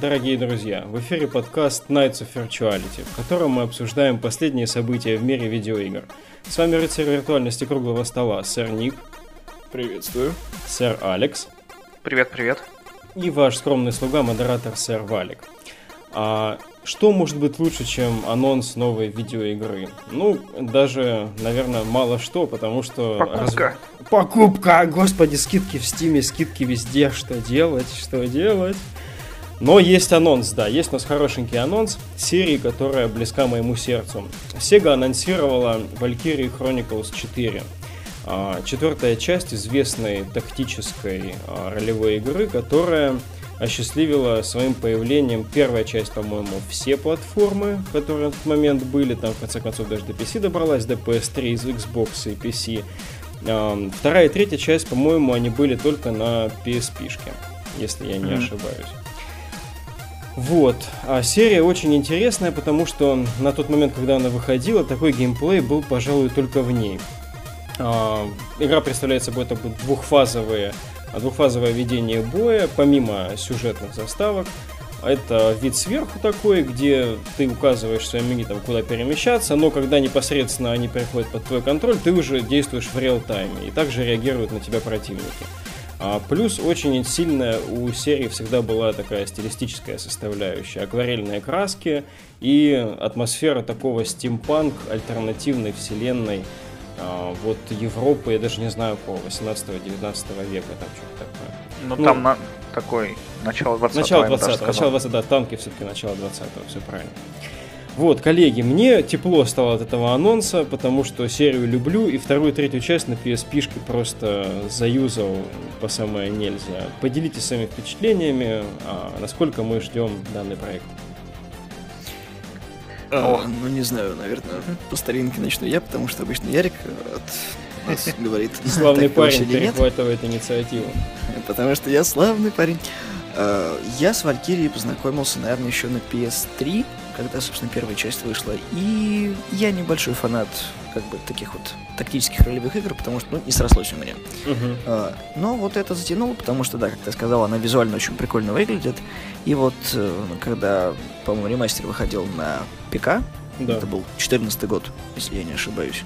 дорогие друзья! В эфире подкаст Knights of Virtuality, в котором мы обсуждаем последние события в мире видеоигр. С вами рыцарь виртуальности круглого стола, сэр Ник. Приветствую. Сэр Алекс. Привет-привет. И ваш скромный слуга, модератор сэр Валик. А что может быть лучше, чем анонс новой видеоигры? Ну, даже, наверное, мало что, потому что... Покупка. Раз... Покупка! Господи, скидки в Steam е, скидки везде. Что делать? Что делать? Но есть анонс, да, есть у нас хорошенький анонс серии, которая близка моему сердцу. Sega анонсировала Valkyrie Chronicles 4. А, четвертая часть известной тактической а, ролевой игры, которая осчастливила своим появлением первая часть, по-моему, все платформы, которые на тот момент были, там в конце концов даже до PC добралась, до PS3 из Xbox и PC. А, вторая и третья часть, по-моему, они были только на PSP-шке, если я не mm-hmm. ошибаюсь. Вот. А серия очень интересная, потому что на тот момент, когда она выходила, такой геймплей был, пожалуй, только в ней. А, игра представляет собой это двухфазовые, двухфазовое ведение боя, помимо сюжетных заставок. Это вид сверху такой, где ты указываешь своим юнитам, куда перемещаться, но когда непосредственно они переходят под твой контроль, ты уже действуешь в реал-тайме, и также реагируют на тебя противники. А плюс очень сильная у серии всегда была такая стилистическая составляющая. Акварельные краски и атмосфера такого стимпанк альтернативной вселенной а, вот Европы, я даже не знаю, по 18-19 века, там что-то такое. Ну, ну там на, такой, начало 20-го. Начало 20-го, начало 20 да, танки все-таки начало 20-го, все правильно. Вот, коллеги, мне тепло стало от этого анонса, потому что серию люблю, и вторую и третью часть на PSP просто заюзал по самое нельзя. Поделитесь своими впечатлениями, а насколько мы ждем данный проект. А, ну, не знаю, наверное, по старинке начну я, потому что обычно Ярик от нас говорит. Славный парень перехватывает инициативу. Потому что я славный парень. А, я с Валькирией познакомился, наверное, еще на PS3, когда, собственно, первая часть вышла. И я небольшой фанат как бы таких вот тактических ролевых игр, потому что, ну, не срослось у меня. Uh-huh. А, но вот это затянуло, потому что, да, как ты сказал, она визуально очень прикольно выглядит. И вот, э, когда, по-моему, ремастер выходил на ПК, да. это был 14 год, если я не ошибаюсь.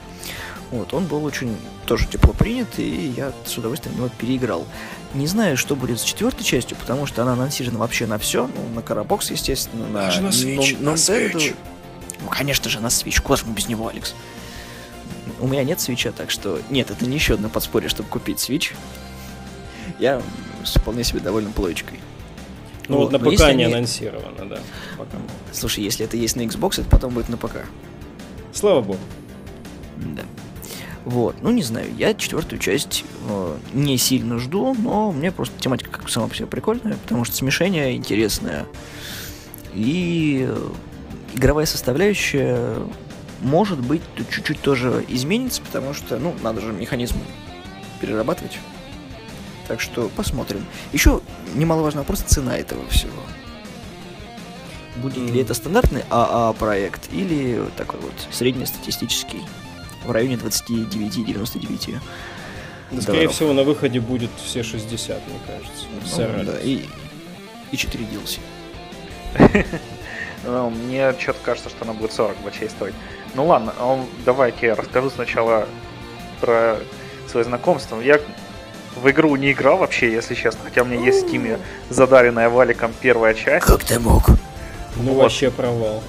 Вот, он был очень тоже тепло принят, и я с удовольствием его переиграл. Не знаю, что будет с четвертой частью, потому что она анонсирована вообще на все. Ну, на Карабокс, естественно, на... Даже на Switch, на, на, на Switch. Ну, конечно же, на Switch. Куда же мы без него, Алекс? У меня нет свеча, так что... Нет, это не еще одно подспорье, чтобы купить свич. Я вполне себе доволен плоечкой. Ну вот, вот на ПК не они... анонсировано, да. Пока. Слушай, если это есть на Xbox, это потом будет на ПК. Слава богу. Да. Вот, ну не знаю, я четвертую часть э, не сильно жду, но мне просто тематика как сама по себе прикольная, потому что смешение интересное. И э, игровая составляющая может быть, тут чуть-чуть тоже изменится, потому что, ну, надо же механизм перерабатывать. Так что посмотрим. Еще немаловажный вопрос цена этого всего. Будет mm. ли это стандартный АА проект или такой вот среднестатистический в районе 29-99? Да, скорее всего, на выходе будет все 60, мне кажется. Ну, да, и, и 4 DLC. Ну, мне что-то кажется, что она будет 40 бачей стоить. Ну ладно, а давайте я расскажу сначала про свое знакомство. Я в игру не играл вообще, если честно, хотя у меня есть в Steam задаренная валиком первая часть. Как ты мог? Ну вот. вообще провал.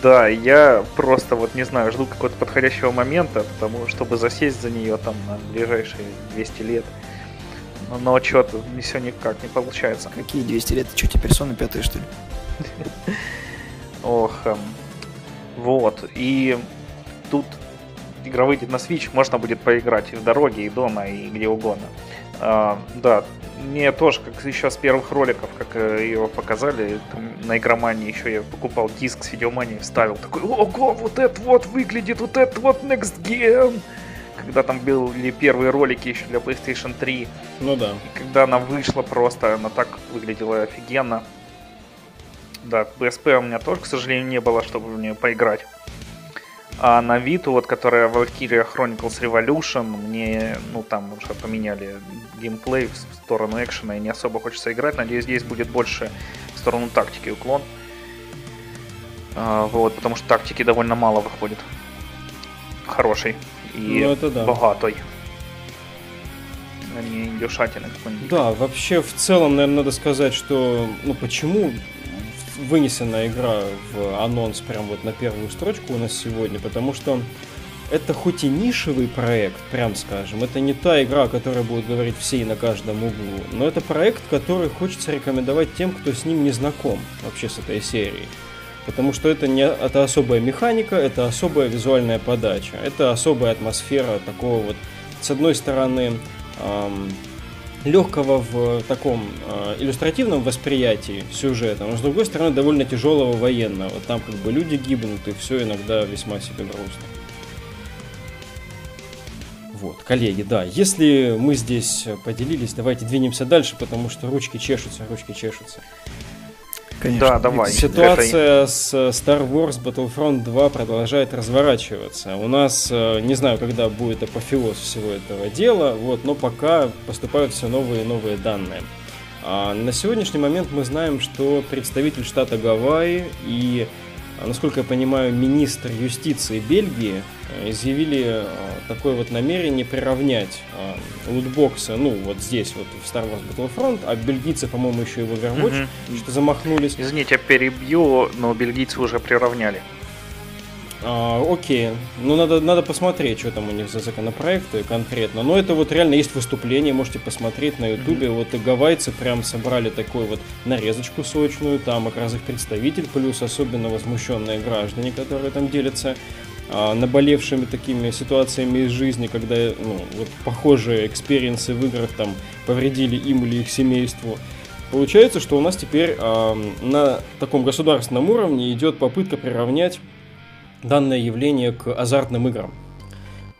Да, я просто вот не знаю, жду какого-то подходящего момента, потому чтобы засесть за нее там на ближайшие 200 лет. Но что-то все никак не получается. Какие 200 лет? Ты что, тебе персона пятая, что ли? Ох, эм, вот. И тут игра выйдет на Switch, можно будет поиграть и в дороге, и дома, и где угодно. А, да, мне тоже, как еще с первых роликов, как э, ее показали, на игромании еще я покупал диск с видеоманией, вставил такой, ого, вот это вот выглядит, вот это вот Next Gen! Когда там были первые ролики еще для PlayStation 3. Ну да. И когда она вышла просто, она так выглядела офигенно. Да, PSP у меня тоже, к сожалению, не было, чтобы в нее поиграть. А на Виту, вот, которая Valkyria Chronicles Revolution, мне, ну, там уже поменяли геймплей в сторону экшена, и не особо хочется играть. Надеюсь, здесь будет больше в сторону тактики уклон. А, вот, потому что тактики довольно мало выходит. Хороший и ну, это да. богатой. А не индюшатины какой-нибудь. Да, вообще в целом, наверное, надо сказать, что ну почему вынесена игра в анонс прям вот на первую строчку у нас сегодня, потому что это хоть и нишевый проект, прям скажем, это не та игра, о которой будут говорить все и на каждом углу, но это проект, который хочется рекомендовать тем, кто с ним не знаком вообще с этой серией. Потому что это, не, это особая механика, это особая визуальная подача, это особая атмосфера такого вот, с одной стороны, эм, легкого в таком э, иллюстративном восприятии сюжета, но с другой стороны довольно тяжелого военного. Там как бы люди гибнут, и все иногда весьма себе грустно. Вот, коллеги, да, если мы здесь поделились, давайте двинемся дальше, потому что ручки чешутся, ручки чешутся. Конечно. Да, давай. Ситуация это... с Star Wars Battlefront 2 продолжает разворачиваться. У нас, э, не знаю, когда будет апофеоз всего этого дела, вот, но пока поступают все новые и новые данные. А на сегодняшний момент мы знаем, что представитель штата Гавайи и насколько я понимаю, министр юстиции Бельгии э, изъявили э, такое вот намерение приравнять э, лутбоксы, ну, вот здесь, вот в Star Wars Battlefront, а бельгийцы, по-моему, еще и в Overwatch, mm-hmm. что замахнулись. Извините, я перебью, но бельгийцы уже приравняли. А, окей, ну надо, надо посмотреть, что там у них за законопроекты конкретно. Но это вот реально есть выступление, можете посмотреть на ютубе. Mm-hmm. Вот и гавайцы прям собрали такую вот нарезочку сочную, там как раз их представитель, плюс особенно возмущенные граждане, которые там делятся а, наболевшими такими ситуациями из жизни, когда ну, вот похожие experience ы в играх там повредили им или их семейству. Получается, что у нас теперь а, на таком государственном уровне идет попытка приравнять данное явление к азартным играм.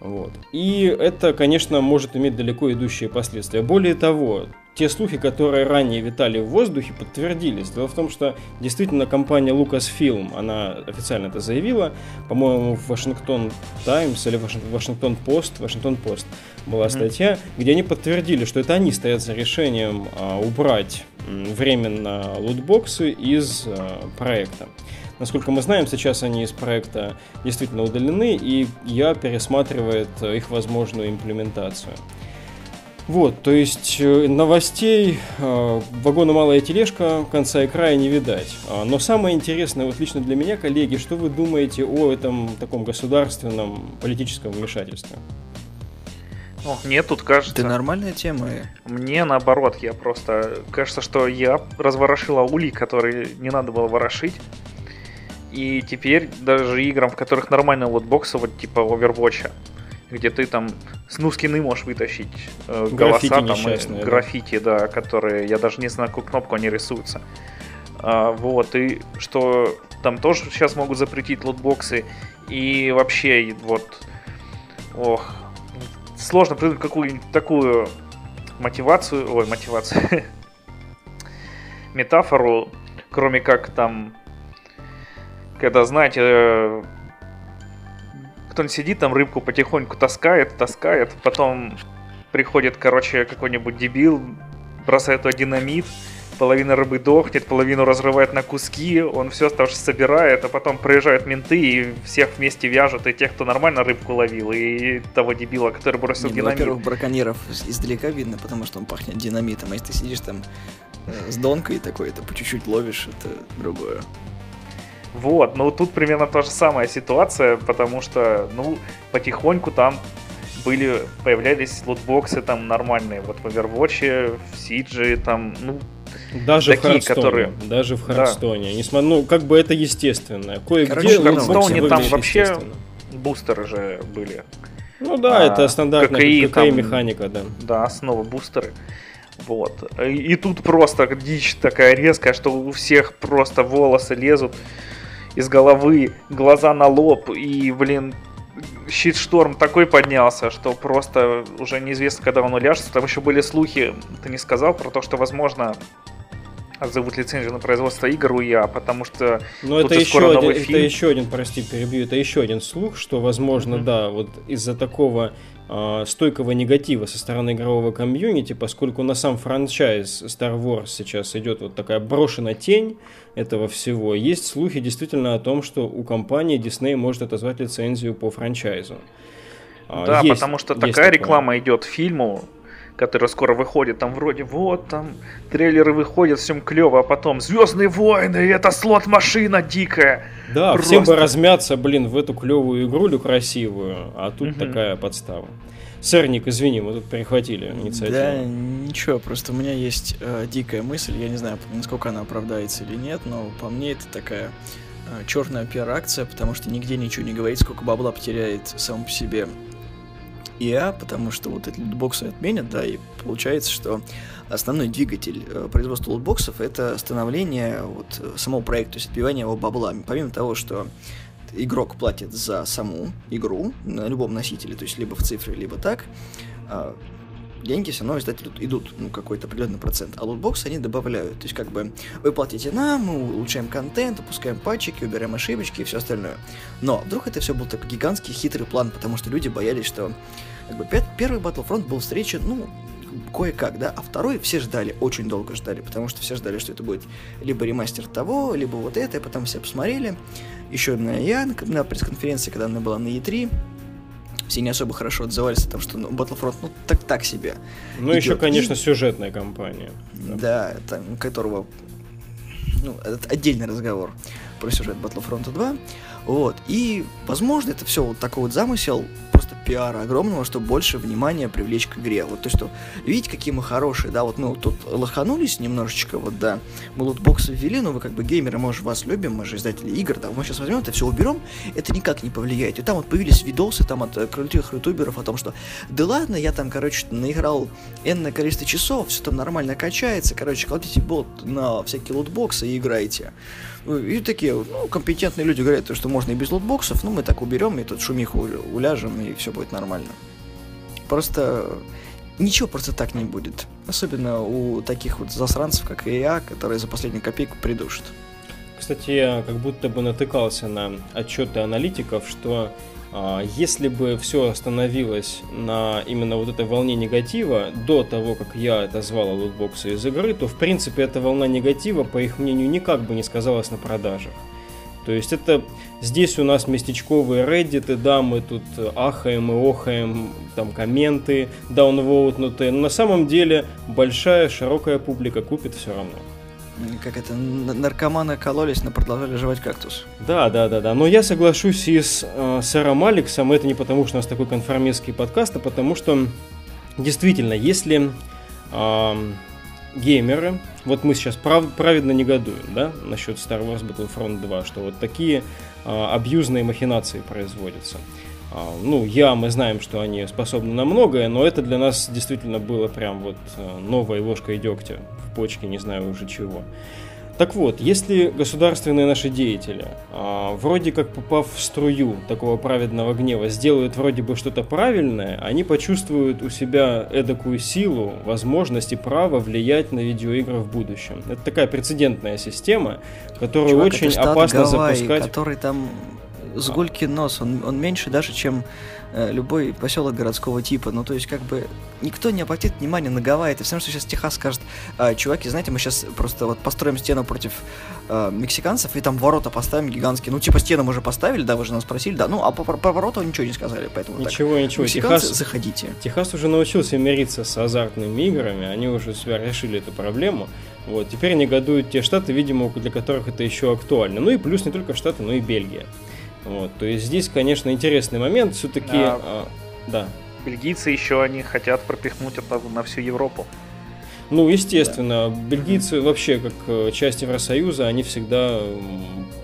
Вот. И это, конечно, может иметь далеко идущие последствия. Более того, те слухи, которые ранее витали в воздухе, подтвердились. Дело в том, что действительно компания Lucasfilm, она официально это заявила, по-моему, в Вашингтон Таймс или Вашингтон Пост, Вашингтон Пост была статья, mm-hmm. где они подтвердили, что это они стоят за решением а, убрать временно лутбоксы из а, проекта. Насколько мы знаем, сейчас они из проекта действительно удалены, и я пересматривает э, их возможную имплементацию. Вот, то есть э, новостей э, вагона малая тележка конца и края не видать. А, но самое интересное, вот лично для меня, коллеги, что вы думаете о этом таком государственном политическом вмешательстве? О, мне тут кажется... Это нормальная тема. Мне наоборот, я просто... Кажется, что я разворошила улей, который не надо было ворошить. И теперь даже играм, в которых нормальные лотбоксы, вот типа Overwatch, где ты там с ну скины можешь вытащить э, голоса, там, и, граффити, да, которые, я даже не знаю, какую кнопку они рисуются. А, вот, и что там тоже сейчас могут запретить лотбоксы, и вообще, вот, ох, сложно придумать какую-нибудь такую мотивацию, ой, мотивацию, метафору, кроме как там когда, знаете, э, кто-нибудь сидит там, рыбку потихоньку таскает, таскает, потом приходит, короче, какой-нибудь дебил, бросает туда динамит, половина рыбы дохнет, половину разрывает на куски, он все тоже собирает, а потом приезжают менты и всех вместе вяжут, и тех, кто нормально рыбку ловил, и того дебила, который бросил Не, ну, динамит. Во-первых, браконьеров издалека видно, потому что он пахнет динамитом, а если ты сидишь там э, с донкой такой, это по чуть-чуть ловишь, это другое. Вот, ну тут примерно та же самая ситуация, потому что, ну, потихоньку там были, появлялись лутбоксы там нормальные, вот в Overwatch, в Сидже, там, ну, даже такие, в которые... Даже в Хардстоне. Да. Несмотря, ну, как бы это естественное. Кое-где в Хардстоне там вообще бустеры же были. Ну да, а, это стандартная ККИ, ККИ там, механика, да. Да, снова бустеры. Вот. И, и тут просто дичь такая резкая, что у всех просто волосы лезут из головы, глаза на лоб, и, блин, щит-шторм такой поднялся, что просто уже неизвестно, когда он уляжется. Там еще были слухи, ты не сказал про то, что, возможно, отзовут лицензию на производство игр у ИА, потому что Но это еще, один, фильм. это еще один, прости, перебью, это еще один слух, что, возможно, mm-hmm. да, вот из-за такого э, стойкого негатива со стороны игрового комьюнити, поскольку на сам франчайз Star Wars сейчас идет вот такая брошенная тень этого всего, есть слухи действительно о том, что у компании Disney может отозвать лицензию по франчайзу. А, да, есть, потому что такая такое. реклама идет фильму, который скоро выходит, там вроде вот там трейлеры выходят, всем клево, а потом Звездные войны, это слот-машина дикая. Да, Просто. всем бы размяться, блин, в эту клевую игрулю красивую, а тут угу. такая подстава. Сэрник, извини, мы тут перехватили инициативу. Да, ничего, просто у меня есть э, дикая мысль, я не знаю, насколько она оправдается или нет, но по мне это такая э, черная пиар-акция, потому что нигде ничего не говорит, сколько бабла потеряет сам по себе EA, потому что вот эти лутбоксы отменят, да, и получается, что основной двигатель э, производства лутбоксов это становление вот э, самого проекта, то есть отбивание его бабла. Помимо того, что игрок платит за саму игру на любом носителе, то есть либо в цифре, либо так, а, деньги все равно издателю идут, ну, какой-то определенный процент. А лутбоксы они добавляют. То есть, как бы, вы платите нам, мы улучшаем контент, опускаем патчики, убираем ошибочки и все остальное. Но вдруг это все был такой гигантский хитрый план, потому что люди боялись, что как бы, первый Battlefront был встречен, ну, кое-как, да, а второй все ждали, очень долго ждали, потому что все ждали, что это будет либо ремастер того, либо вот это, и потом все посмотрели. Еще на я на пресс-конференции, когда она была на E3, все не особо хорошо отзывались, потому что ну, Battlefront, ну, так так себе. Ну, идет. еще, конечно, и... сюжетная кампания. Да, да там, которого, ну, это отдельный разговор про сюжет Battlefront 2. Вот, и, возможно, это все вот такой вот замысел пиара огромного, чтобы больше внимания привлечь к игре. Вот то, что видите, какие мы хорошие, да, вот мы вот тут лоханулись немножечко, вот да, мы лутбоксы ввели, но вы как бы геймеры, мы же вас любим, мы же издатели игр, да, мы сейчас возьмем это все уберем, это никак не повлияет. И там вот появились видосы там от э, крутых ютуберов о том, что да ладно, я там, короче, наиграл энное количество часов, все там нормально качается, короче, кладите бот на всякие лутбоксы и играйте. И такие, ну, компетентные люди говорят, что можно и без лутбоксов, ну, мы так уберем, и тут шумиху уляжем, и все будет нормально. Просто ничего просто так не будет. Особенно у таких вот засранцев, как я, которые за последнюю копейку придушат. Кстати, я как будто бы натыкался на отчеты аналитиков, что если бы все остановилось на именно вот этой волне негатива до того, как я отозвал лутбоксы из игры, то в принципе эта волна негатива, по их мнению, никак бы не сказалась на продажах. То есть это здесь у нас местечковые Reddit, да, мы тут ахаем и охаем, там комменты даунвоутнутые, но на самом деле большая широкая публика купит все равно как это, наркоманы кололись, но продолжали жевать кактус. Да, да, да, да. Но я соглашусь и с э, сэром Алексом, это не потому, что у нас такой конформистский подкаст, а потому что действительно, если э, геймеры, вот мы сейчас прав, праведно негодуем, да, насчет Star Wars Battlefront 2, что вот такие э, абьюзные махинации производятся. А, ну, я, мы знаем, что они способны на многое, но это для нас действительно было прям вот э, новой ложкой дегтя в почке, не знаю уже чего. Так вот, если государственные наши деятели, а, вроде как попав в струю такого праведного гнева, сделают вроде бы что-то правильное, они почувствуют у себя эдакую силу, возможность и право влиять на видеоигры в будущем. Это такая прецедентная система, которую Чувак, очень опасно Гавайи, запускать. который там с Гулькин нос, он, он меньше даже, чем э, любой поселок городского типа. Ну, то есть, как бы, никто не обратит внимания на Гавайи. Это все равно, что сейчас Техас скажет, э, чуваки, знаете, мы сейчас просто вот построим стену против э, мексиканцев, и там ворота поставим гигантские. Ну, типа, стену мы уже поставили, да, вы же нас спросили, да. Ну, а по, по ворота ничего не сказали, поэтому Ничего, так. ничего. Техас, заходите. Техас уже научился мириться с азартными играми, они уже себя решили эту проблему. Вот, теперь негодуют те штаты, видимо, для которых это еще актуально. Ну и плюс не только штаты, но и Бельгия. Вот, то есть здесь, конечно, интересный момент, все-таки, а, а, да. Бельгийцы еще они хотят пропихнуть это на всю Европу. Ну, естественно, да. бельгийцы вообще, как э, часть Евросоюза, они всегда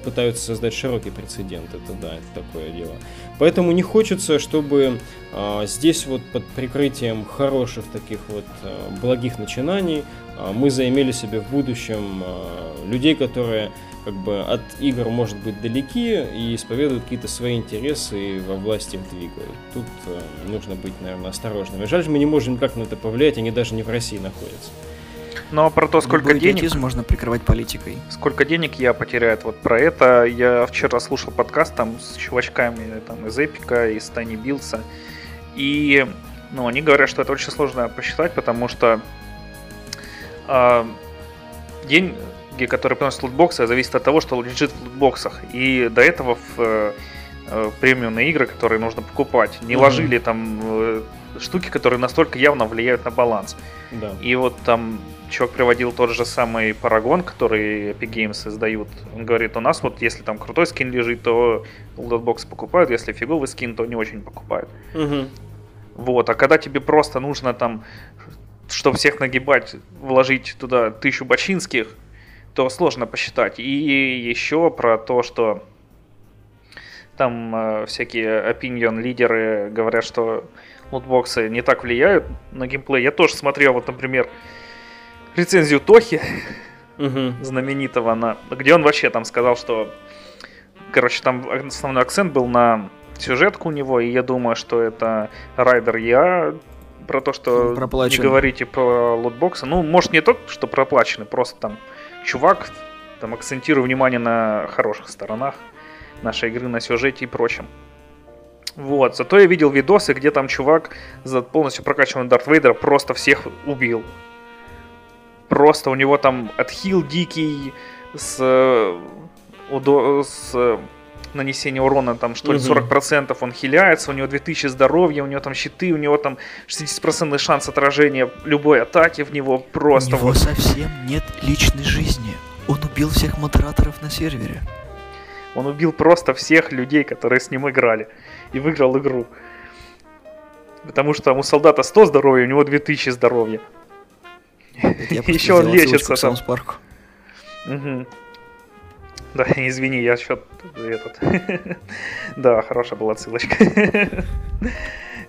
пытаются создать широкий прецедент. Это да, это такое дело. Поэтому не хочется, чтобы а, здесь вот под прикрытием хороших таких вот а, благих начинаний а, мы заимели себе в будущем людей, которые как бы от игр может быть далеки и исповедуют какие-то свои интересы и во власти их двигают. Тут э, нужно быть, наверное, осторожными. Жаль, мы не можем никак на это повлиять, они даже не в России находятся. Но про то, сколько Любой денег... можно прикрывать политикой. Сколько денег я потеряю вот про это. Я вчера слушал подкаст там с чувачками там, из Эпика, из Тани Билса. И ну, они говорят, что это очень сложно посчитать, потому что э, деньги, которые приносят лутбоксы, зависит от того, что лежит в лутбоксах. И до этого в э, премиумные игры, которые нужно покупать, не mm-hmm. ложили там э, штуки, которые настолько явно влияют на баланс. Да. И вот там чувак приводил тот же самый Парагон, который Epic Games издают. Он говорит, у нас вот если там крутой скин лежит, то лутбокс покупают, если фиговый скин, то не очень покупают. Угу. Вот, а когда тебе просто нужно там, чтобы всех нагибать, вложить туда тысячу бочинских, то сложно посчитать. И еще про то, что там э, всякие opinion лидеры говорят, что лутбоксы не так влияют на геймплей. Я тоже смотрел, вот, например, рецензию Тохи, угу. знаменитого, на, где он вообще там сказал, что, короче, там основной акцент был на сюжетку у него, и я думаю, что это Райдер Я про то, что не говорите про лотбоксы. Ну, может, не то, что проплачены, просто там чувак там акцентирует внимание на хороших сторонах нашей игры, на сюжете и прочем. Вот, зато я видел видосы, где там чувак за полностью прокачанного Дарт Вейдера просто всех убил. Просто у него там отхил дикий с, э, удо, с нанесения урона, там, что ли, 40%, он хиляется, у него 2000 здоровья, у него там щиты, у него там 60% шанс отражения любой атаки в него просто... У него вот. совсем нет личной жизни. Он убил всех модераторов на сервере. Он убил просто всех людей, которые с ним играли. И выиграл игру. Потому что у солдата 100 здоровья, у него 2000 здоровья. Еще он лечится там. Угу. Да, извини, я что этот. да, хорошая была ссылочка.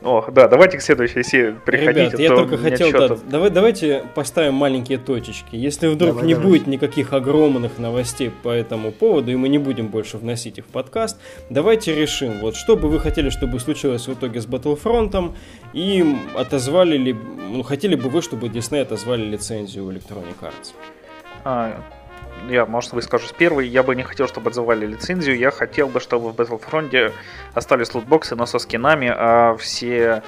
О, да, давайте к следующей серии приходите. Ребят, я только хотел, да, давай, давайте поставим маленькие точечки. Если вдруг давай, не давай. будет никаких огромных новостей по этому поводу, и мы не будем больше вносить их в подкаст, давайте решим, вот что бы вы хотели, чтобы случилось в итоге с Battlefront, и отозвали ли, ну, хотели бы вы, чтобы Disney отозвали лицензию у Electronic Arts? А, я, может, выскажусь первый, я бы не хотел, чтобы отзывали лицензию, я хотел бы, чтобы в Battlefront остались лутбоксы, но со скинами, а все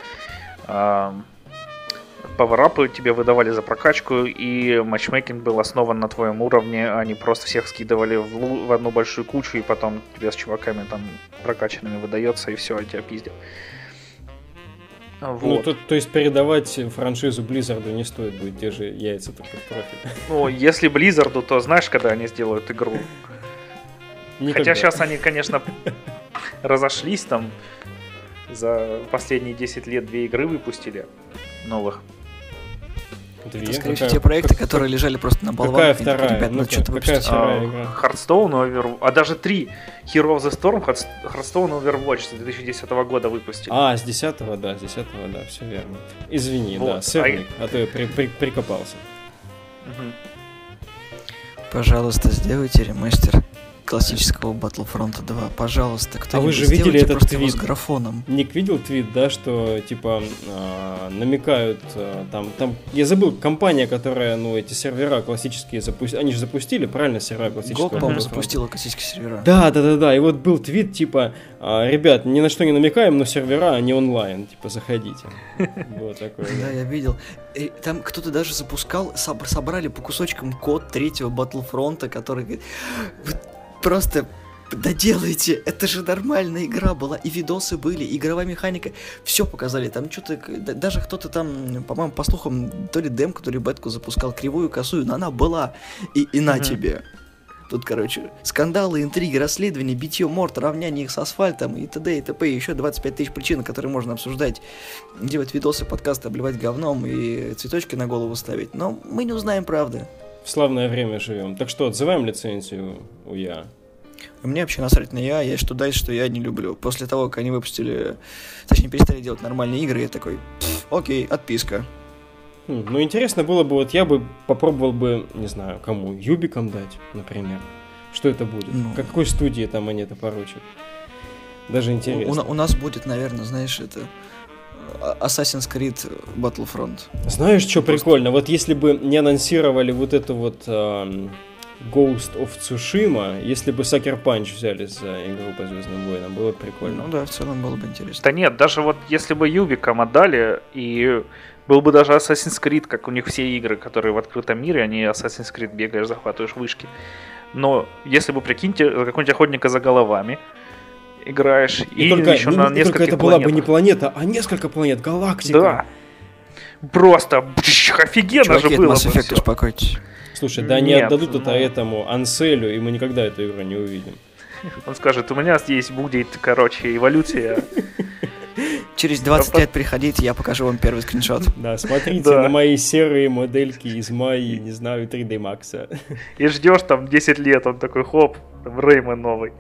э, пауэрапы тебе выдавали за прокачку, и матчмейкинг был основан на твоем уровне, а не просто всех скидывали в, в одну большую кучу, и потом тебе с чуваками там прокачанными выдается, и все, а тебя пиздят. Ну, вот. Ну, то, то есть передавать франшизу Blizzard не стоит будет те же яйца только в профиль. Ну, если Blizzard, то знаешь, когда они сделают игру? Никогда. Хотя сейчас они, конечно, разошлись там. За последние 10 лет две игры выпустили новых. Две? Это, скорее всего, те проекты, которые лежали просто на болванке. Какая вторая? Ребят, ну, что-то какая вторая игра? Hearthstone, Over... а даже три. Hero of the Storm, Hearthstone Overwatch с 2010 года выпустили. А, с 10 да, с 10 да, все верно. Извини, вот. да, сырник, а, а то я при, при, прикопался. Угу. Пожалуйста, сделайте ремастер классического Battlefront 2. Пожалуйста, кто А вы же видели этот твит? с графоном. Ник видел твит, да, что типа э, намекают э, там, там, я забыл, компания, которая, ну, эти сервера классические запустили, они же запустили, правильно, сервера классические? GOG, по-моему, запустила классические сервера. Да, да, да, да, и вот был твит, типа, э, ребят, ни на что не намекаем, но сервера, они онлайн, типа, заходите. Вот такое. Да, я видел. Там кто-то даже запускал, собрали по кусочкам код третьего Battlefront, который просто доделайте, это же нормальная игра была, и видосы были, игровая механика, все показали, там что-то, даже кто-то там, по-моему, по слухам, то ли демку, то ли бетку запускал кривую, косую, но она была, и, и на mm-hmm. тебе. Тут, короче, скандалы, интриги, расследования, битье морд, равняние их с асфальтом и т.д. и т.п. И еще 25 тысяч причин, которые можно обсуждать, делать видосы, подкасты, обливать говном и цветочки на голову ставить. Но мы не узнаем правды. В славное время живем. Так что, отзываем лицензию у Я? Мне вообще насрать на я, я что дальше, что я не люблю. После того, как они выпустили, точнее, перестали делать нормальные игры, я такой, окей, отписка. Хм, ну, интересно было бы, вот я бы попробовал бы, не знаю, кому, Юбикам дать, например. Что это будет? Ну, Какой студии там они это поручат? Даже интересно. У, у, у нас будет, наверное, знаешь, это Assassin's Creed Battlefront. Знаешь, что прикольно? Вот если бы не анонсировали вот эту вот э, Ghost of Tsushima, если бы Sucker Punch взяли за игру по Звездным войнам, было бы прикольно. Ну да, в целом было бы интересно. Да нет, даже вот если бы Юбикам отдали, и был бы даже Assassin's Creed, как у них все игры, которые в открытом мире, они Assassin's Creed бегаешь, захватываешь вышки. Но если бы, прикиньте, какого-нибудь охотника за головами, играешь, и, и только, еще не, на несколько Только это планетах. была бы не планета, а несколько планет, галактика. Да. Просто бш, офигенно Чуваки, же было Mass Effect, бы успокойтесь. Слушай, да не отдадут это ну. этому Анселю, и мы никогда эту игру не увидим. Он скажет, у меня здесь будет, короче, эволюция. Через 20 лет приходите, я покажу вам первый скриншот. Да, смотрите да. на мои серые модельки из моей, не знаю, 3D Max. И ждешь там 10 лет, он такой, хоп, Реймон новый.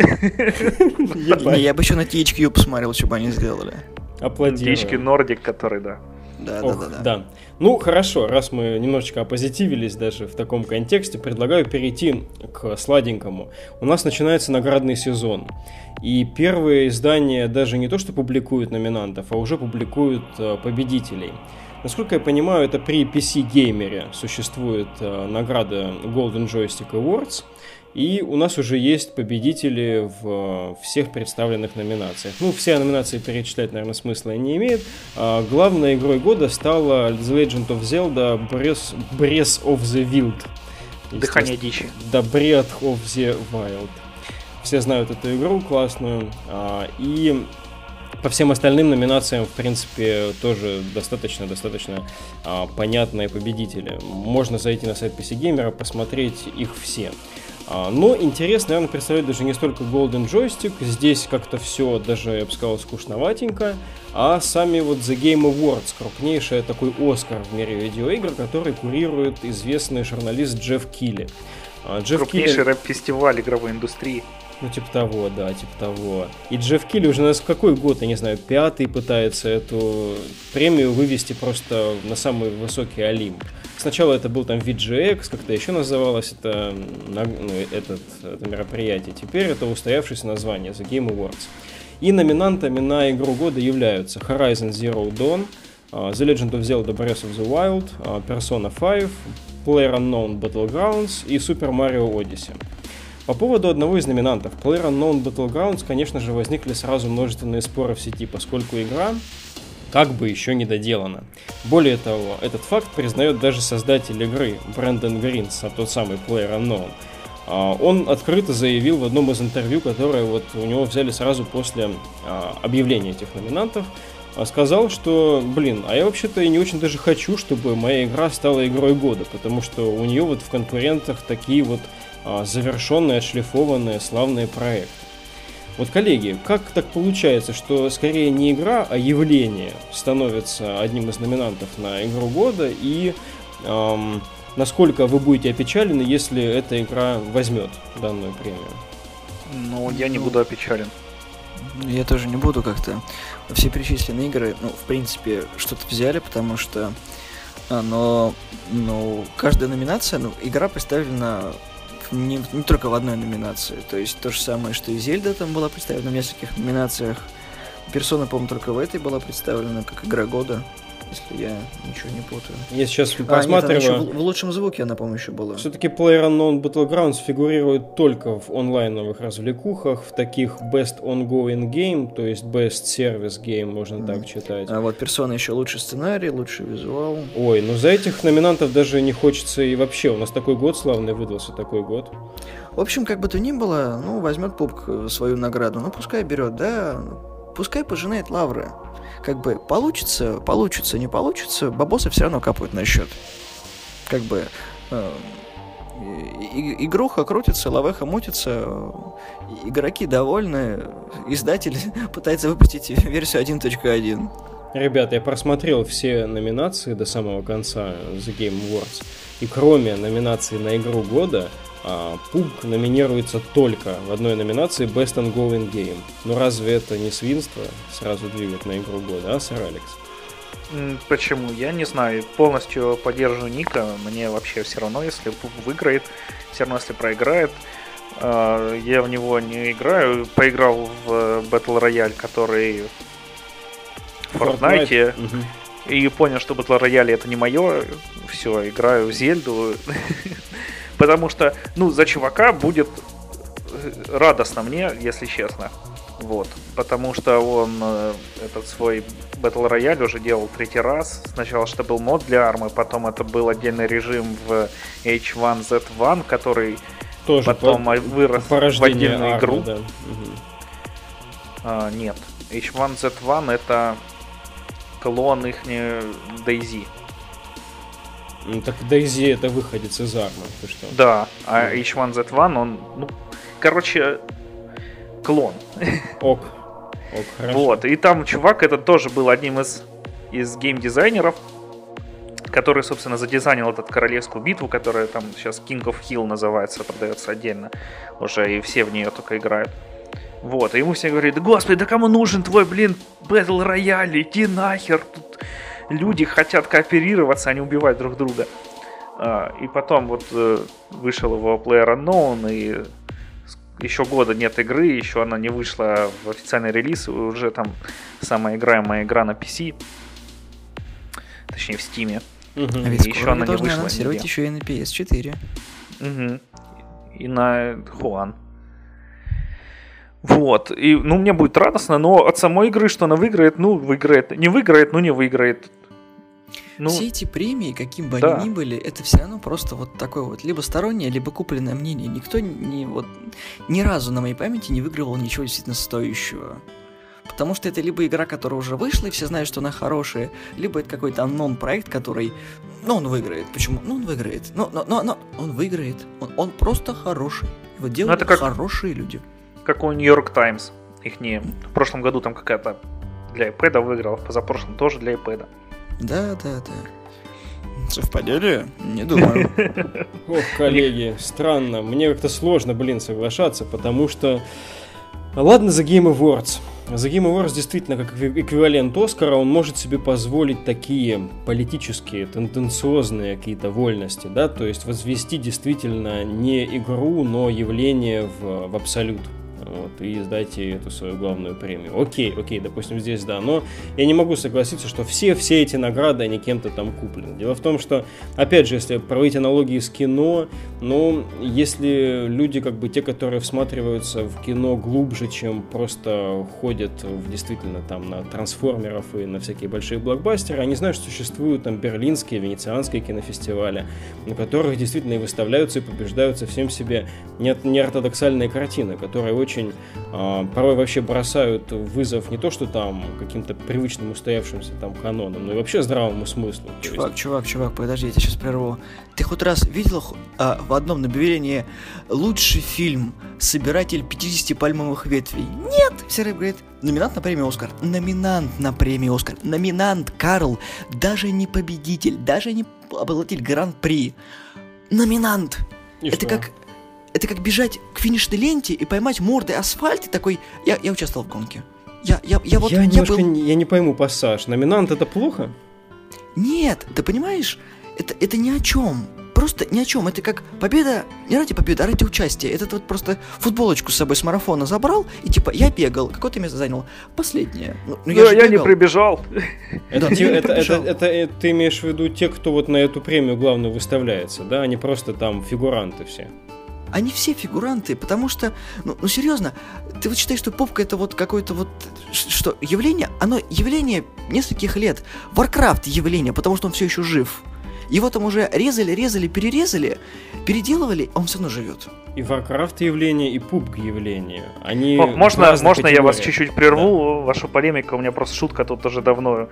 Я бы еще на THQ посмотрел, что бы они сделали. Аплодирую. THQ Nordic, который, да. Да, Ох, да, да, да. Ну, хорошо, раз мы немножечко опозитивились даже в таком контексте, предлагаю перейти к сладенькому. У нас начинается наградный сезон. И первые издания даже не то, что публикуют номинантов, а уже публикуют э, победителей. Насколько я понимаю, это при PC-геймере существует э, награда Golden Joystick Awards – и у нас уже есть победители в всех представленных номинациях. Ну, все номинации перечислять, наверное, смысла не имеет. А главной игрой года стала The Legend of Zelda Breath, Breath of the Wild. Дыхание дичи. Да, Breath of the Wild. Все знают эту игру классную. А, и по всем остальным номинациям, в принципе, тоже достаточно-достаточно а, понятные победители. Можно зайти на сайт PC Gamer, посмотреть их все. А, но интерес, наверное, представляет даже не столько Golden Joystick, здесь как-то все даже, я бы сказал, скучноватенько, а сами вот The Game Awards, крупнейший такой Оскар в мире видеоигр, который курирует известный журналист Джефф Килли. А, Джефф крупнейший Килли... рэп-фестиваль игровой индустрии. Ну, типа того, да, типа того. И Джефф Килли уже у нас какой год, я не знаю, пятый пытается эту премию вывести просто на самый высокий Олимп. Сначала это был там VGX, как-то еще называлось это, ну, этот, это мероприятие. Теперь это устоявшееся название The Game Awards. И номинантами на игру года являются Horizon Zero Dawn, uh, The Legend of Zelda Breath of the Wild, uh, Persona 5, PlayerUnknown Battlegrounds и Super Mario Odyssey. По поводу одного из номинантов, PlayerUnknown Battlegrounds, конечно же, возникли сразу множественные споры в сети, поскольку игра как бы еще не доделана. Более того, этот факт признает даже создатель игры Брэндон Гринс, а тот самый PlayerUnknown. А, он открыто заявил в одном из интервью, которое вот у него взяли сразу после а, объявления этих номинантов, а, сказал, что, блин, а я вообще-то не очень даже хочу, чтобы моя игра стала игрой года, потому что у нее вот в конкурентах такие вот завершенные, отшлифованные, славные проекты. Вот, коллеги, как так получается, что скорее не игра, а явление становится одним из номинантов на игру года, и эм, насколько вы будете опечалены, если эта игра возьмет данную премию? Ну, я не буду опечален. Я тоже не буду как-то. Все перечисленные игры, ну, в принципе, что-то взяли, потому что но, ну, каждая номинация, ну, игра представлена не, не только в одной номинации. То есть то же самое, что и Зельда там была представлена в нескольких номинациях. Персона, по-моему, только в этой была представлена как игра года если я ничего не путаю. Я сейчас а, посматриваю. Нет, в, в лучшем звуке она, по-моему, еще была. Все-таки PlayerUnknown Battlegrounds фигурирует только в онлайновых развлекухах, в таких Best Ongoing Game, то есть Best Service Game, можно mm. так читать. А вот персона еще лучший сценарий, лучший визуал. Ой, ну за этих номинантов даже не хочется и вообще. У нас такой год славный выдался, такой год. В общем, как бы то ни было, ну, возьмет пупк свою награду. Ну, пускай берет, да, пускай пожинает лавры как бы получится, получится, не получится, бабосы все равно капают на счет. Как бы э, игруха крутится, лавеха мутится, игроки довольны, издатель пытается выпустить версию 1.1. Ребята, я просмотрел все номинации до самого конца The Game Awards, и кроме номинации на игру года, а, PUBG номинируется только в одной номинации Best Ongoing Game. Но разве это не свинство сразу двигать на игру года, а, сэр Алекс? Почему? Я не знаю. Полностью поддерживаю Ника. Мне вообще все равно, если PUBG выиграет, все равно, если проиграет. А, я в него не играю. Поиграл в Battle Royale, который в Fortnite. Угу. И понял, что Battle Royale это не мое. Все, играю в Зельду. Потому что, ну, за чувака будет э, радостно мне, если честно. Вот. Потому что он э, этот свой Battle Royale уже делал третий раз. Сначала что был мод для армы, потом это был отдельный режим в H1Z1, который Тоже потом по, вырос в отдельную армы, игру. Да. Угу. А, нет. H1Z1 это клон их Daisy. Ну так Daisy это выходец из армы, ты что? Да, а H1Z1 он, ну, короче, клон. Ок. Ок, хорошо. Вот, и там чувак этот тоже был одним из, из геймдизайнеров, который, собственно, задизайнил этот королевскую битву, которая там сейчас King of Hill называется, продается отдельно уже, и все в нее только играют. Вот, и ему все говорят, господи, да кому нужен твой, блин, Battle Royale, иди нахер, тут люди хотят кооперироваться, а не убивать друг друга. А, и потом вот э, вышел его Player Unknown, и еще года нет игры, еще она не вышла в официальный релиз, уже там самая играемая игра на PC, точнее в Steam. Угу. А ведь еще она не вышла. анонсировать еще и на PS4. Угу. И на Хуан. Вот. И, ну, мне будет радостно, но от самой игры, что она выиграет, ну, выиграет. Не выиграет, ну, не выиграет. Ну, Все эти премии, каким бы да. они ни были, это все равно просто вот такое вот либо стороннее, либо купленное мнение. Никто не, вот, ни разу на моей памяти не выигрывал ничего действительно стоящего. Потому что это либо игра, которая уже вышла, и все знают, что она хорошая, либо это какой-то аннон проект, который, ну, он выиграет. Почему? Ну, он выиграет. Но, но, но, но он выиграет. Он, он просто хороший. Его делают ну, это как... хорошие люди как у Нью-Йорк Таймс. Их не... В прошлом году там какая-то для iPad выиграла, в позапрошлом тоже для iPad. Да, да, да. Совпадение? Не думаю. Ох, коллеги, странно. Мне как-то сложно, блин, соглашаться, потому что... Ладно, за Game Awards. The Game Awards действительно как эквивалент Оскара, он может себе позволить такие политические, тенденциозные какие-то вольности, да, то есть возвести действительно не игру, но явление в, в абсолют вот, и сдайте эту свою главную премию. Окей, окей, допустим, здесь да, но я не могу согласиться, что все, все эти награды, они кем-то там куплены. Дело в том, что, опять же, если проводить аналогии с кино, ну, если люди, как бы, те, которые всматриваются в кино глубже, чем просто ходят в, действительно там на трансформеров и на всякие большие блокбастеры, они знают, что существуют там берлинские, венецианские кинофестивали, на которых действительно и выставляются и побеждаются всем себе неортодоксальные картины, которые очень очень э, порой вообще бросают вызов не то, что там каким-то привычным устоявшимся там канонам, но и вообще здравому смыслу. Чувак, есть... чувак, чувак, подожди, я тебя сейчас прерву. Ты хоть раз видел а, в одном объявлении лучший фильм «Собиратель 50 пальмовых ветвей»? Нет! Все говорит, номинант на премию «Оскар». Номинант на премию «Оскар». Номинант, Карл. Даже не победитель, даже не обладатель гран-при. Номинант. И Это что? как это как бежать к финишной ленте и поймать мордой асфальт и такой, я, я участвовал в гонке. Я, я, я вот... Я, я, был... не, я не пойму пассаж. Номинант это плохо? Нет, ты понимаешь, это, это ни о чем. Просто ни о чем. Это как победа, не ради победы, а ради участия. Это вот просто футболочку с собой с марафона забрал, и типа я бегал. Какое ты место занял? Последнее. Ну, ну я, я не прибежал. Это, это, это, это, это ты имеешь в виду те, кто вот на эту премию главную выставляется, да? Они просто там фигуранты все они все фигуранты, потому что, ну, ну серьезно, ты вот считаешь, что попка это вот какое-то вот, что, явление, оно явление нескольких лет. Warcraft явление, потому что он все еще жив. Его там уже резали, резали, перерезали, переделывали, а он все равно живет. И Warcraft явление, и PUBG явление. Они О, можно, можно я вас чуть-чуть прерву, да. вашу полемику, у меня просто шутка тут уже давно.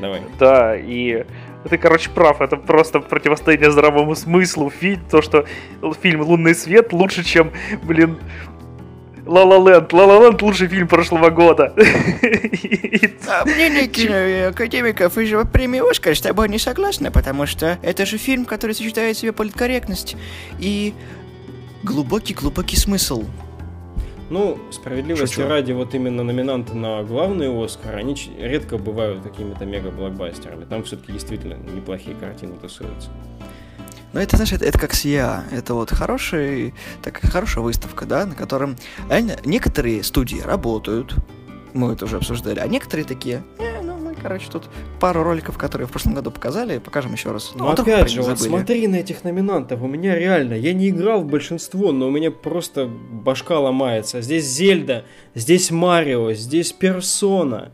Давай. Да, и ты, короче, прав, это просто противостояние здравому смыслу. Фильм, то, что фильм «Лунный свет» лучше, чем, блин, La La Land. La La Land лучший фильм прошлого года. А мнение киноакадемиков и же премии Оскар с тобой не согласны, потому что это же фильм, который сочетает в себе политкорректность и глубокий-глубокий смысл. Ну, справедливости Шучу. ради, вот именно номинанты на главный Оскар, они редко бывают какими-то мега-блокбастерами. Там все-таки действительно неплохие картины тусуются. Ну, это, знаешь, это, это как СИА. Это вот хороший, так, хорошая выставка, да, на котором реально некоторые студии работают, мы это уже обсуждали. А некоторые такие, э, короче, тут пару роликов, которые в прошлом году показали, покажем еще раз. Ну, опять же, вот смотри на этих номинантов. У меня реально, я не играл в большинство, но у меня просто башка ломается. Здесь Зельда, здесь Марио, здесь Персона.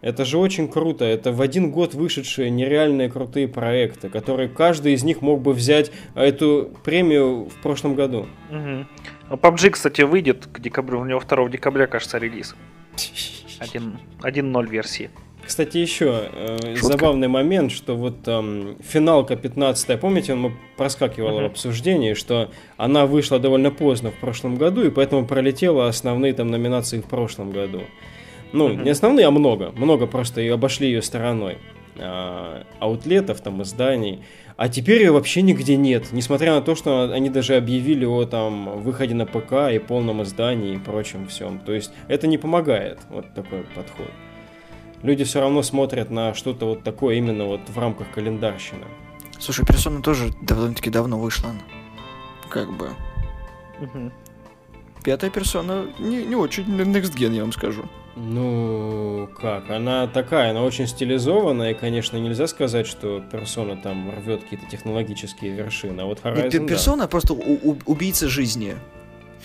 Это же очень круто. Это в один год вышедшие нереальные крутые проекты, которые каждый из них мог бы взять эту премию в прошлом году. Угу. Ну, PUBG, кстати, выйдет к декабрю. У него 2 декабря, кажется, релиз. 1.0 версии. Кстати, еще э, забавный момент, что вот э, финалка 15 помните, он проскакивал uh-huh. в обсуждении, что она вышла довольно поздно в прошлом году, и поэтому пролетела основные там номинации в прошлом году. Ну, mm-hmm. не основные, а много. Много просто и обошли ее стороной. А, аутлетов, там, изданий. А теперь ее вообще нигде нет. Несмотря на то, что они даже объявили о там выходе на ПК и полном издании и прочем всем. То есть это не помогает, вот такой подход. Люди все равно смотрят на что-то вот такое именно вот в рамках календарщины. Слушай, персона тоже довольно-таки давно вышла. Как бы. Угу. Пятая персона не, не очень next gen, я вам скажу. Ну, как? Она такая, она очень стилизованная, и, конечно, нельзя сказать, что персона там рвет какие-то технологические вершины, а вот Horizon, Нет, персона да. просто у- у- убийца жизни.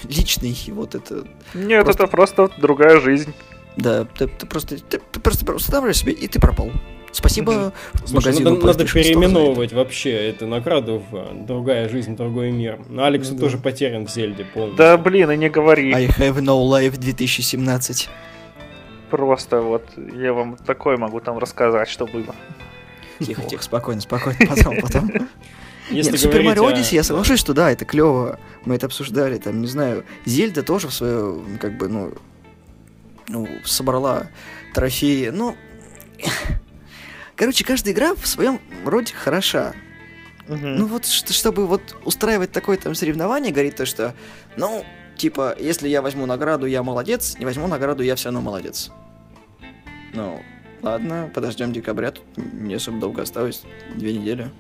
Личный, вот это... Нет, просто... это просто другая жизнь. Да, ты, ты просто ты, ты просто устанавливаешь себе, и ты пропал. Спасибо Слушай, магазину. Надо, надо переименовывать вообще эту награду в а, «Другая жизнь, другой мир». Но Алекс да. тоже потерян в Зельде полностью. Да блин, и не говори. I have no life 2017 просто вот я вам такое могу там рассказать, что было. Тихо, тихо, спокойно, спокойно, потом, потом. Если Нет, Супер Марио Одиссе, я соглашусь, что да, это клево. Мы это обсуждали, там, не знаю, Зельда тоже в свое, как бы, ну, ну, собрала трофеи. Ну, короче, каждая игра в своем роде хороша. Угу. Ну вот, чтобы вот устраивать такое там соревнование, говорит то, что, ну, типа, если я возьму награду, я молодец, не возьму награду, я все равно молодец. Ну, ладно, подождем декабря, тут не особо долго осталось, две недели.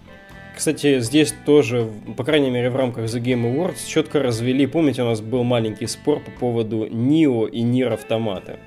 Кстати, здесь тоже, по крайней мере, в рамках The Game Awards четко развели, помните, у нас был маленький спор по поводу Нио и Нир Автомата.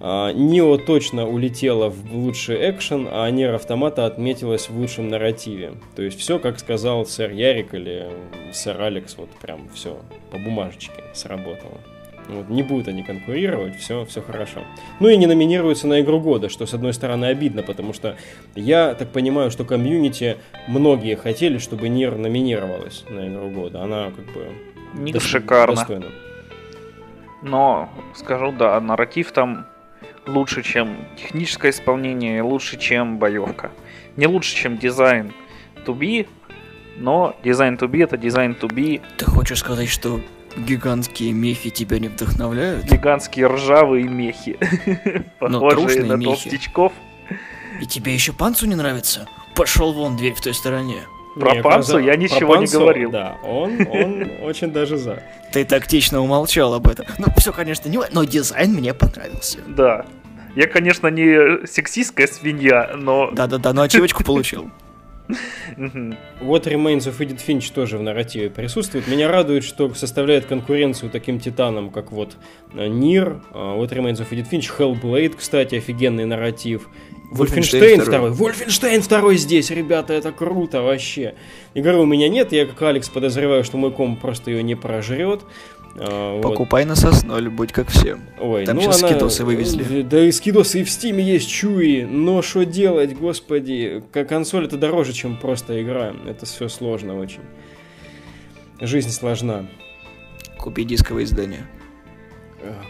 Нио точно улетела в лучший экшен, а Нир Автомата отметилась в лучшем нарративе. То есть все, как сказал сэр Ярик или сэр Алекс, вот прям все по бумажечке сработало. Вот, не будут они конкурировать, все, все хорошо. Ну и не номинируются на игру года, что с одной стороны обидно, потому что я так понимаю, что комьюнити многие хотели, чтобы NieR номинировалась на игру года. Она как бы Ник дос- шикарно. Достойна. Но скажу, да, нарратив там лучше, чем техническое исполнение, лучше, чем боевка. Не лучше, чем дизайн to be, но дизайн to be это дизайн to be. Ты хочешь сказать, что Гигантские мехи тебя не вдохновляют? Гигантские ржавые мехи. Ну, Похожие на толстячков. И тебе еще панцу не нравится? Пошел вон, дверь в той стороне. Про не, панцу я ничего не говорил. Да, он, он очень даже за. Ты тактично умолчал об этом. Ну, все, конечно, не но дизайн мне понравился. Да. Я, конечно, не сексистская свинья, но... Да-да-да, но ачивочку получил. What Remains of Edith Finch тоже в нарративе присутствует. Меня радует, что составляет конкуренцию таким титанам, как вот NieR, What Remains of Edith Finch, Hellblade, кстати, офигенный нарратив. Wolfenstein второй. Wolfenstein второй здесь, ребята, это круто вообще. Игры у меня нет, я как Алекс подозреваю, что мой комп просто ее не прожрет. А, Покупай вот. на сосноль, будь как все. Ой, Там ну сейчас она... скидосы вывезли. Да и скидосы и в стиме есть чуи, но что делать, господи. Консоль это дороже, чем просто игра. Это все сложно очень. Жизнь сложна. Купи дисковое издание.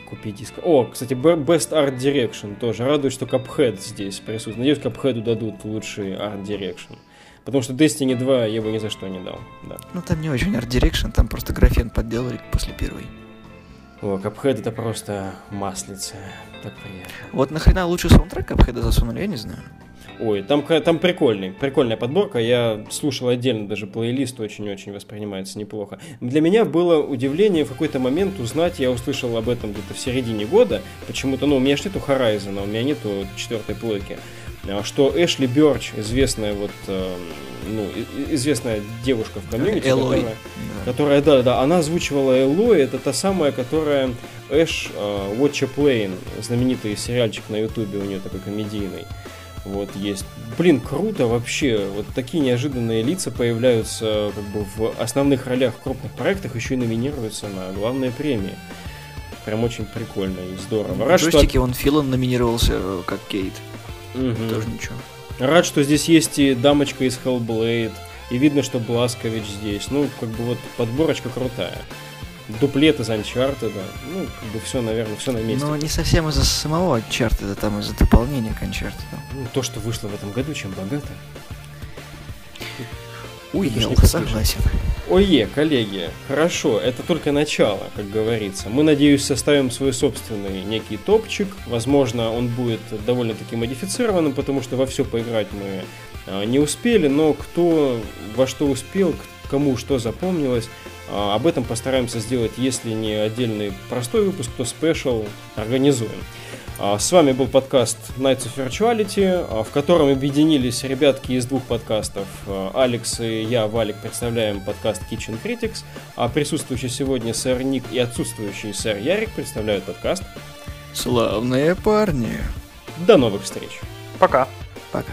Купи диск. О, кстати, Best Art Direction тоже. Радует, что Cuphead здесь присутствует. Надеюсь, Cuphead дадут лучший Art Direction. Потому что Destiny 2 я бы ни за что не дал. Да. Ну там не очень Art Direction, там просто графен подделали после первой. О, Cuphead это просто маслица. Так приятно. Вот нахрена лучший саундтрек Cuphead засунули, я не знаю. Ой, там, там прикольный, прикольная подборка. Я слушал отдельно, даже плейлист очень-очень воспринимается неплохо. Для меня было удивление в какой-то момент узнать, я услышал об этом где-то в середине года, почему-то, ну, у меня же нету Horizon, у меня нету четвертой плойки. А, что Эшли Бёрч, известная вот, э, ну, известная девушка в комьюнити, Элой. которая, которая, да, да, она озвучивала Элой, это та самая, которая Эш э, Watch a Plane, знаменитый сериальчик на ютубе у нее такой комедийный. Вот есть. Блин, круто вообще. Вот такие неожиданные лица появляются как бы в основных ролях в крупных проектах, еще и номинируются на главные премии. Прям очень прикольно и здорово. Рад, что... он Филон номинировался э, как Кейт. Угу. Тоже ничего. Рад, что здесь есть и дамочка из Hellblade, и видно, что Бласкович здесь. Ну, как бы вот подборочка крутая. Дуплет из Uncharted, да. Ну, как бы все, наверное, все на месте. Но не совсем из-за самого Uncharted, там из-за дополнения к Uncharted. Ну, то, что вышло в этом году, чем богато. Ой, я согласен. Ое, коллеги, хорошо, это только начало, как говорится. Мы, надеюсь, составим свой собственный некий топчик. Возможно, он будет довольно-таки модифицированным, потому что во все поиграть мы а, не успели, но кто во что успел, кому что запомнилось, а, об этом постараемся сделать, если не отдельный простой выпуск, то спешл организуем. А, с вами был подкаст Nights of Virtuality, а, в котором объединились ребятки из двух подкастов. А, Алекс и я, Валик, представляем подкаст Kitchen Critics, а присутствующий сегодня сэр Ник и отсутствующий сэр Ярик представляют подкаст Славные парни. До новых встреч. Пока. Пока.